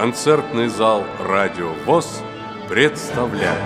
Концертный зал «Радио ВОЗ» представляет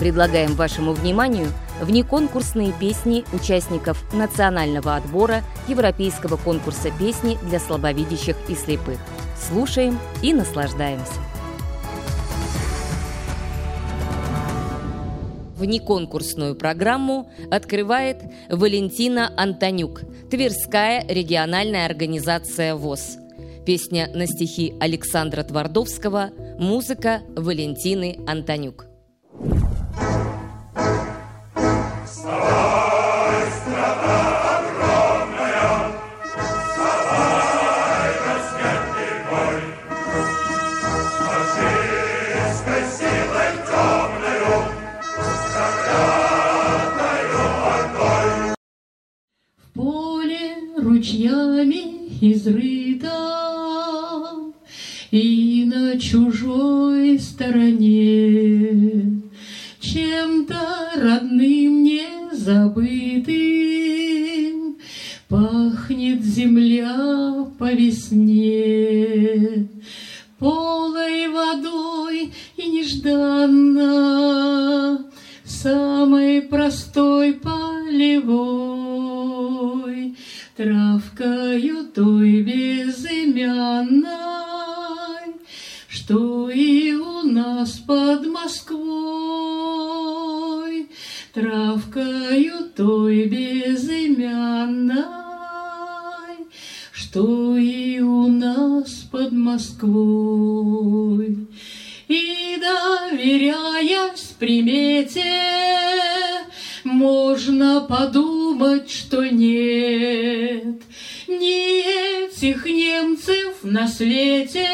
Предлагаем вашему вниманию внеконкурсные песни участников национального отбора Европейского конкурса песни для слабовидящих и слепых. Слушаем и наслаждаемся. Внеконкурсную программу открывает Валентина Антонюк, Тверская региональная организация ВОЗ. Песня на стихи Александра Твардовского, музыка Валентины Антонюк. ручьями Травкою той безымянной, Что и у нас под Москвой. И доверяясь примете, можно подумать, что нет ни этих немцев на свете,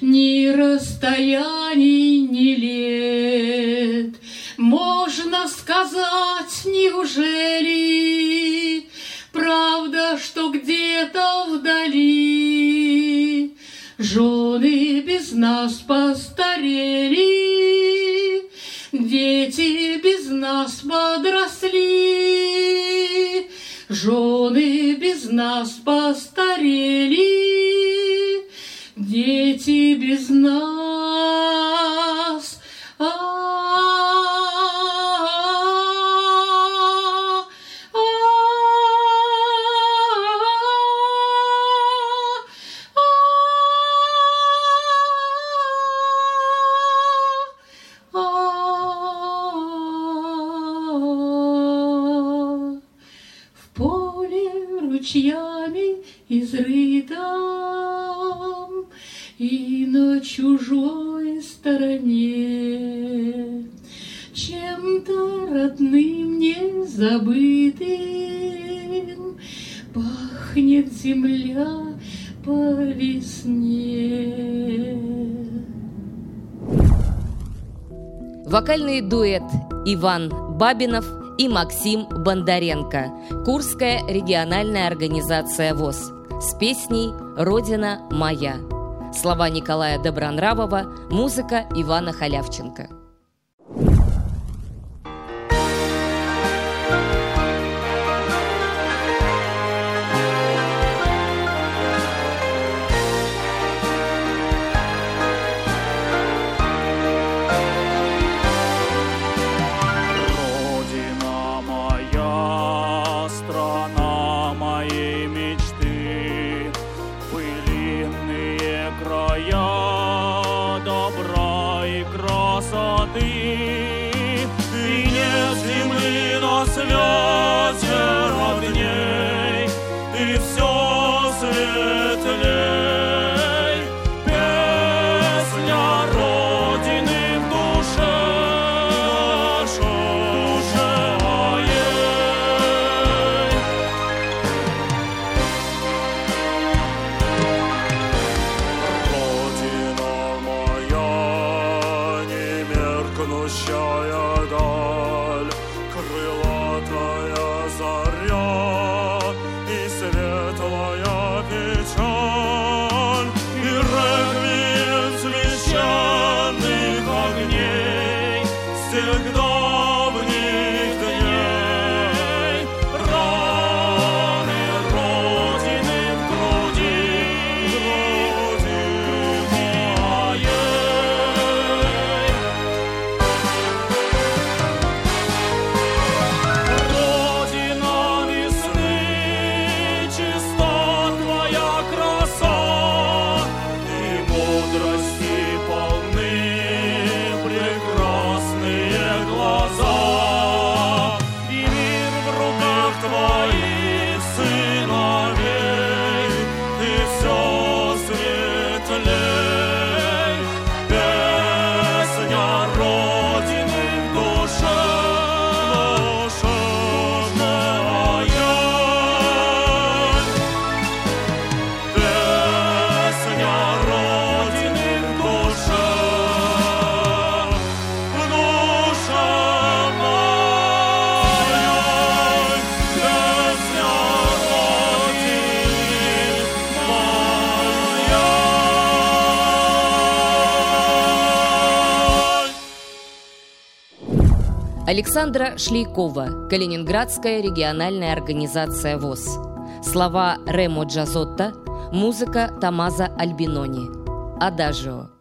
ни расстояний, Можно сказать, неужели правда, что где-то вдали жены без нас постарели, Дети без нас подросли, Жены без нас постарели, Дети без нас. Дуэт Иван Бабинов – и Максим Бондаренко, Курская региональная организация ВОЗ, с песней «Родина моя». Слова Николая Добронравова, музыка Ивана Халявченко. Александра Шлейкова, Калининградская региональная организация ВОЗ. Слова Ремо Джазотта, музыка Тамаза Альбинони. Адажио.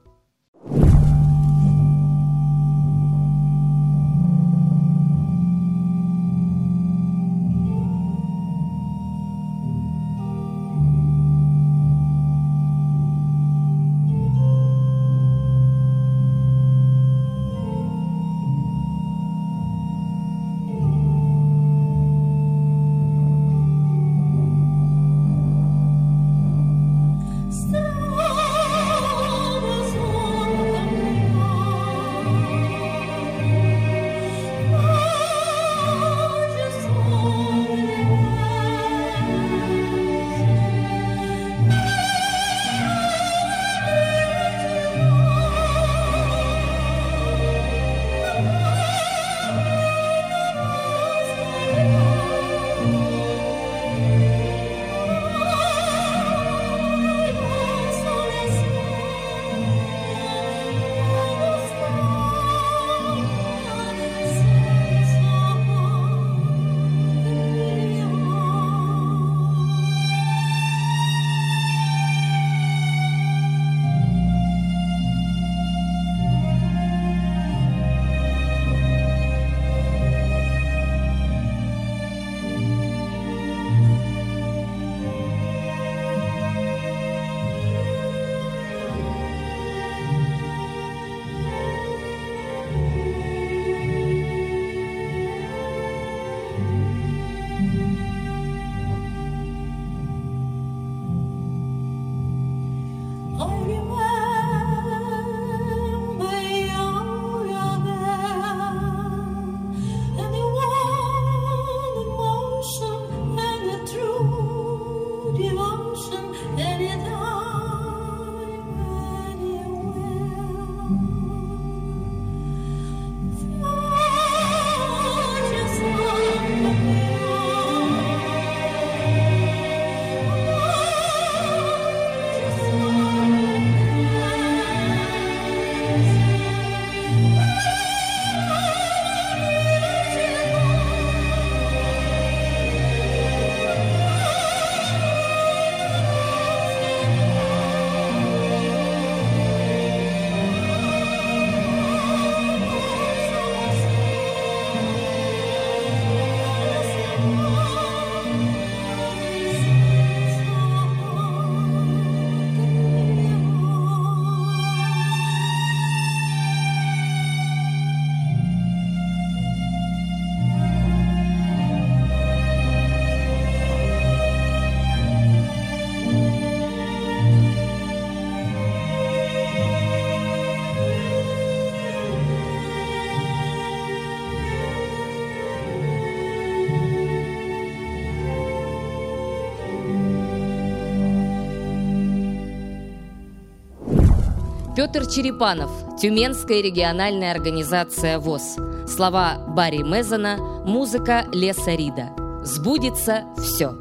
Петр Черепанов, Тюменская региональная организация ВОЗ. Слова Барри Мезона, музыка Леса Рида. Сбудется все.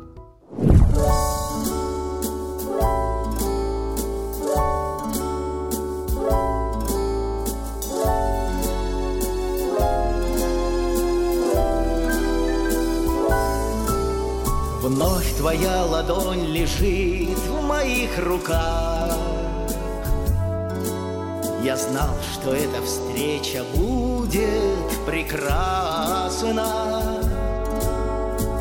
Вновь твоя ладонь лежит в моих руках я знал, что эта встреча будет прекрасна.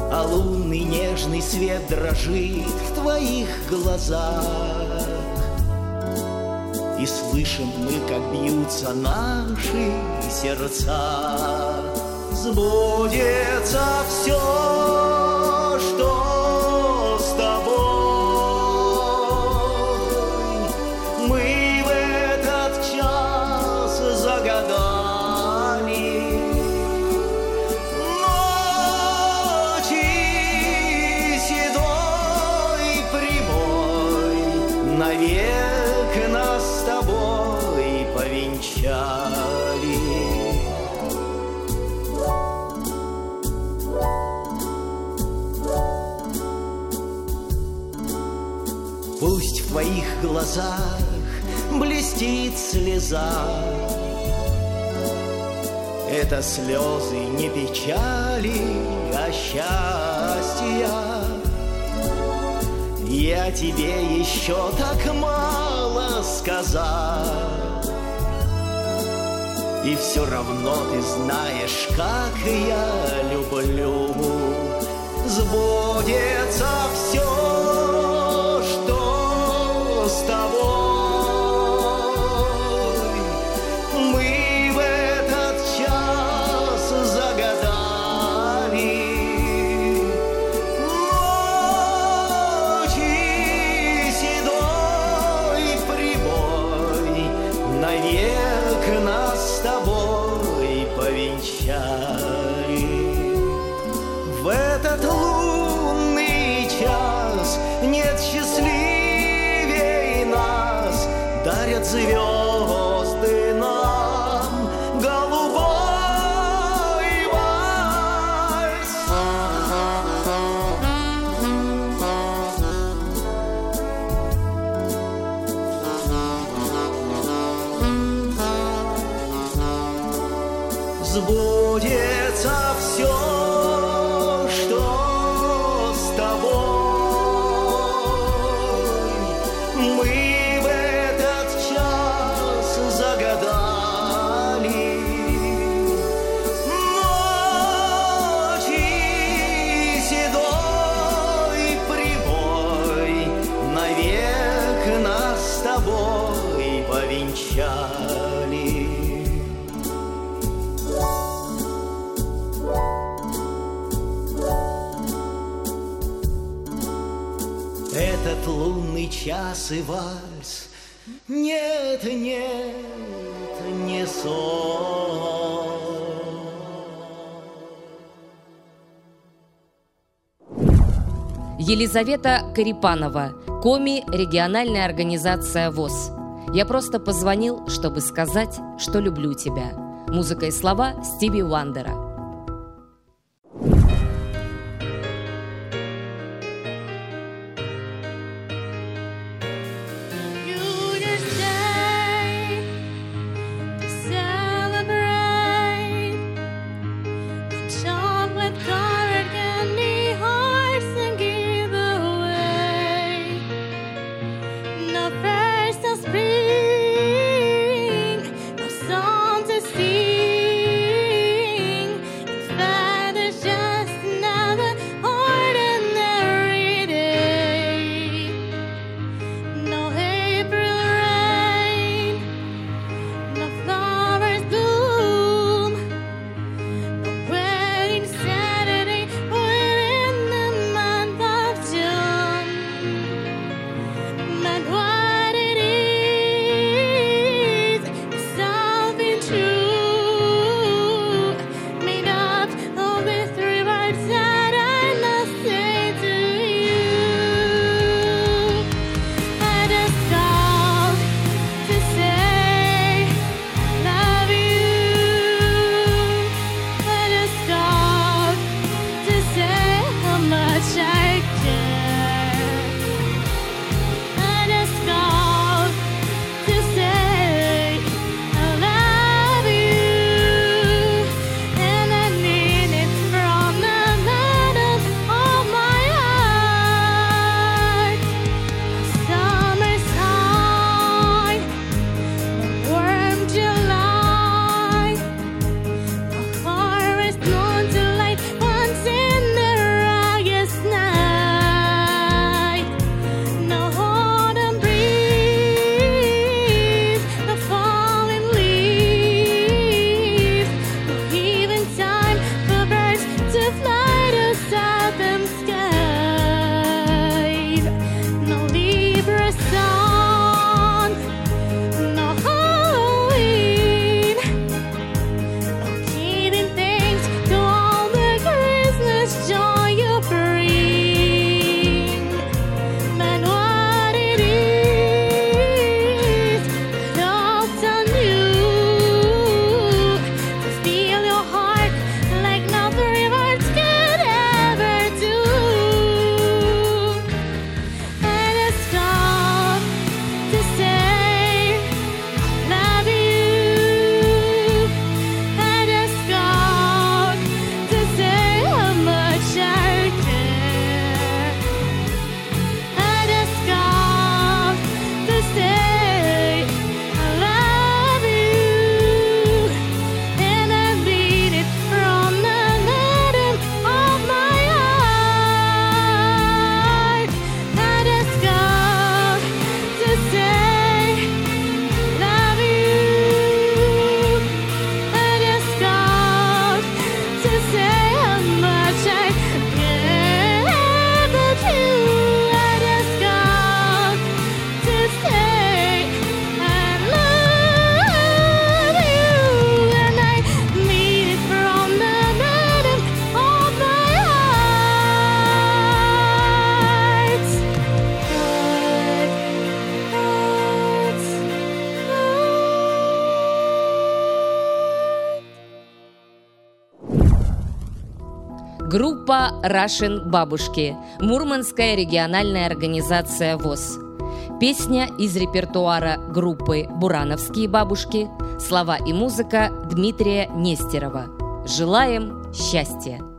А лунный нежный свет дрожит в твоих глазах. И слышим мы, как бьются наши сердца. Сбудется все, глазах блестит слеза. Это слезы не печали, а счастья. Я тебе еще так мало сказал. И все равно ты знаешь, как я люблю Сбудется все, с тобой Сбудется все, час и вальс Нет, нет, не сон Елизавета Карипанова, Коми, региональная организация ВОЗ. Я просто позвонил, чтобы сказать, что люблю тебя. Музыка и слова Стиви Уандера. Группа Russian Бабушки, Мурманская региональная организация ВОЗ. Песня из репертуара группы «Бурановские бабушки», слова и музыка Дмитрия Нестерова. Желаем счастья!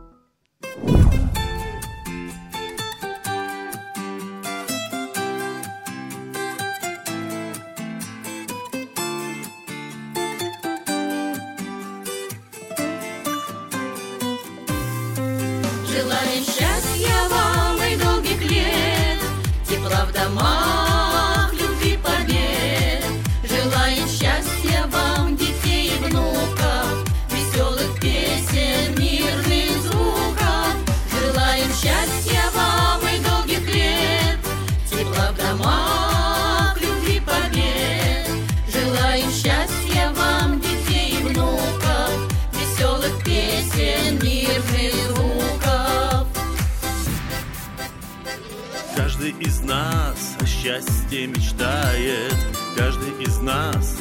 Желаем счастья мечтает, каждый из нас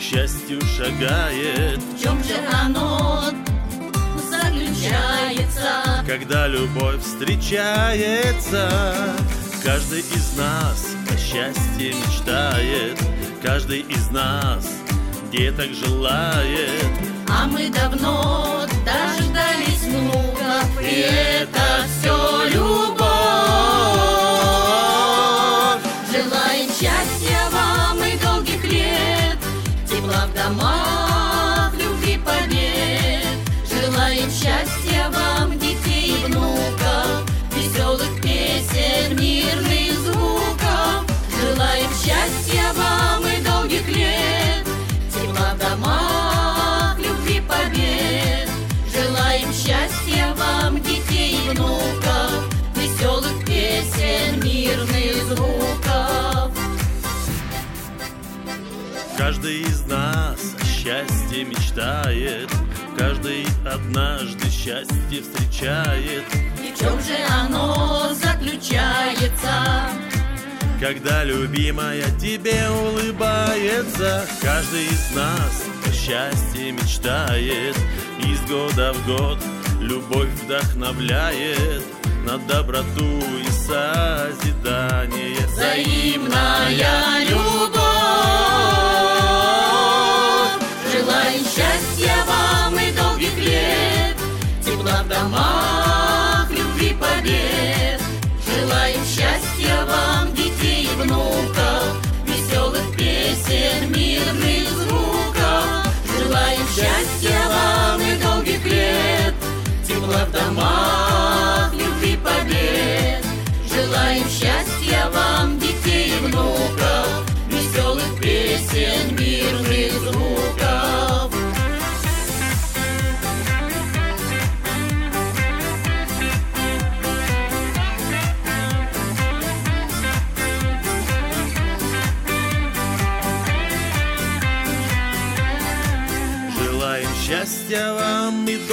счастью шагает. В чем же оно заключается? Когда любовь встречается, каждый из нас о счастье мечтает, каждый из нас деток желает. А мы давно дождались внуков, и это все любовь. Каждый из нас о счастье мечтает, каждый однажды счастье встречает. И в чем же оно заключается? Когда любимая тебе улыбается, каждый из нас о счастье мечтает. Из года в год любовь вдохновляет на доброту и созидание. Взаимная любовь. Тепла в домах, любви, побед. Желаем счастья вам, детей и внуков, веселых песен, мирных звуков. Желаем счастья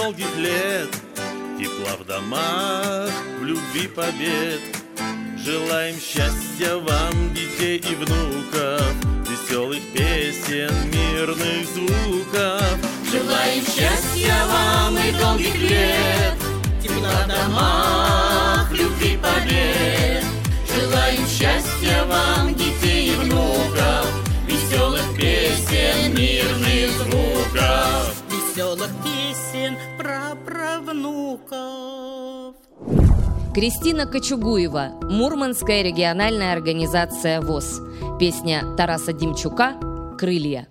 долгих лет, тепла в домах, в любви побед. Желаем счастья вам, детей и внуков, веселых песен, мирных звуков. Желаем счастья вам и долгих лет, тепла в домах, любви, побед. Кристина Кочугуева, Мурманская региональная организация ВОЗ. Песня Тараса Демчука «Крылья».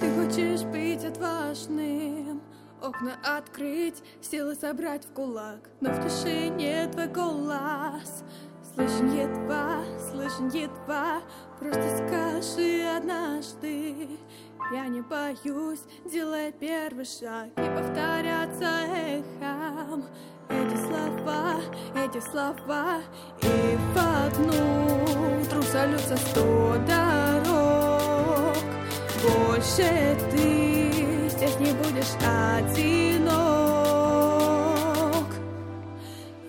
Ты хочешь быть отважным, окна открыть, силы собрать в кулак, но в тишине твой голос. Слышен едва, слышен едва, просто скажи однажды. Я не боюсь, делай первый шаг и повторяться эхом. Эти слова, эти слова И в одну труп сольются сто дорог Больше ты здесь не будешь одинок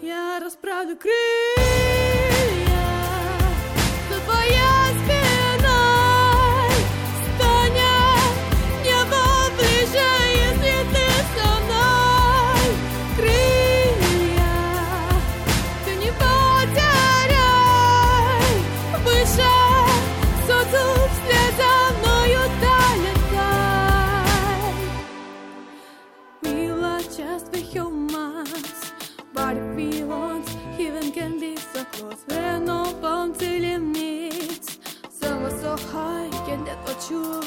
Я расправлю крылья you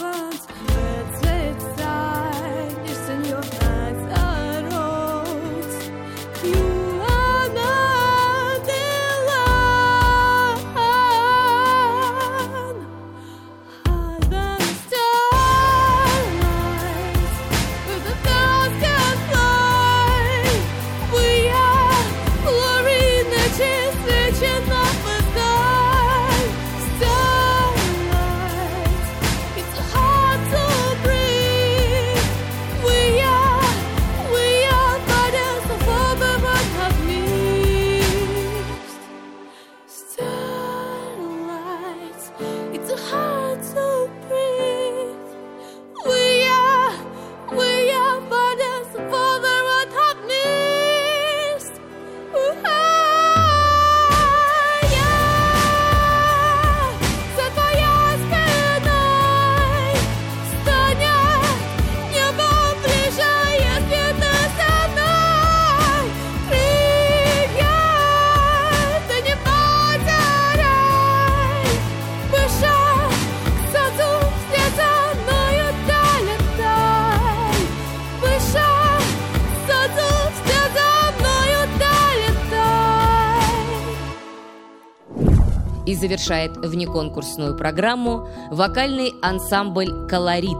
завершает внеконкурсную программу вокальный ансамбль «Колорит»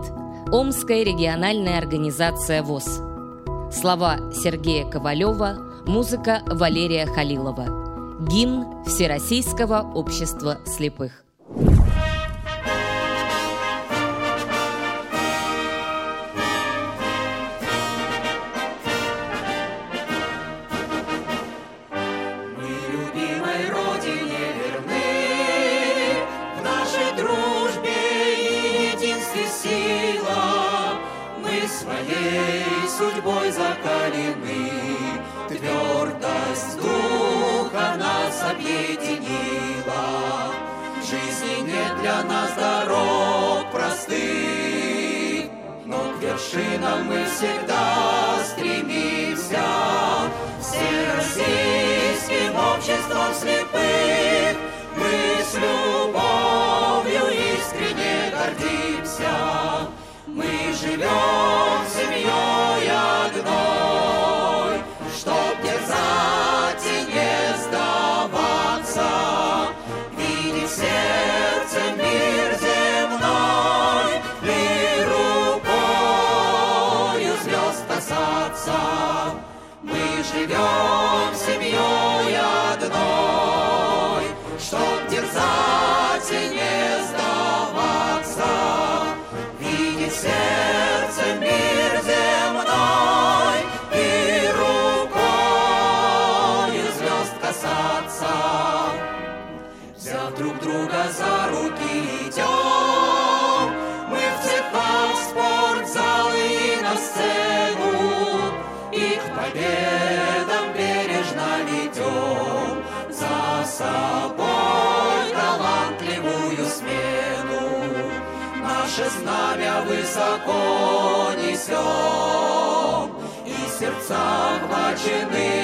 Омская региональная организация ВОЗ. Слова Сергея Ковалева, музыка Валерия Халилова. Гимн Всероссийского общества слепых. вершинам мы всегда стремимся. Всероссийским обществом слепых мы с любовью искренне гордимся. Мы живем живем семьей одной. собой талантливую смену. Наше знамя высоко несем, и сердца охвачены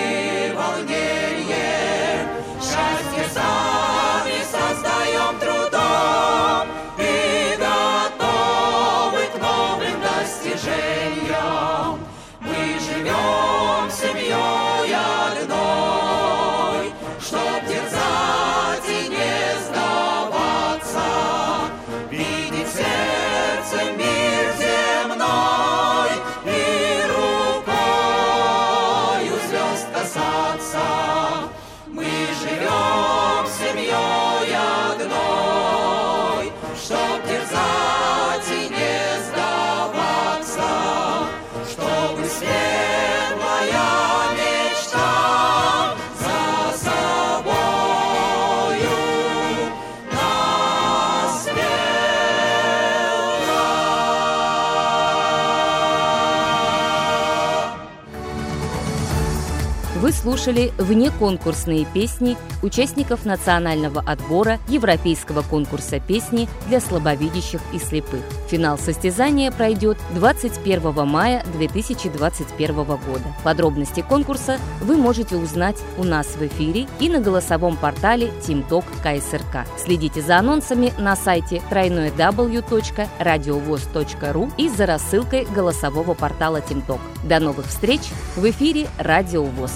Вы слушали внеконкурсные песни участников национального отбора Европейского конкурса песни для слабовидящих и слепых. Финал состязания пройдет 21 мая 2021 года. Подробности конкурса вы можете узнать у нас в эфире и на голосовом портале TeamTalk КСРК. Следите за анонсами на сайте www.radiovoz.ru и за рассылкой голосового портала TeamTalk. До новых встреч в эфире Радио ВОЗ.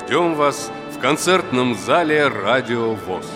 Ждем вас в концертном зале «Радио ВОЗ».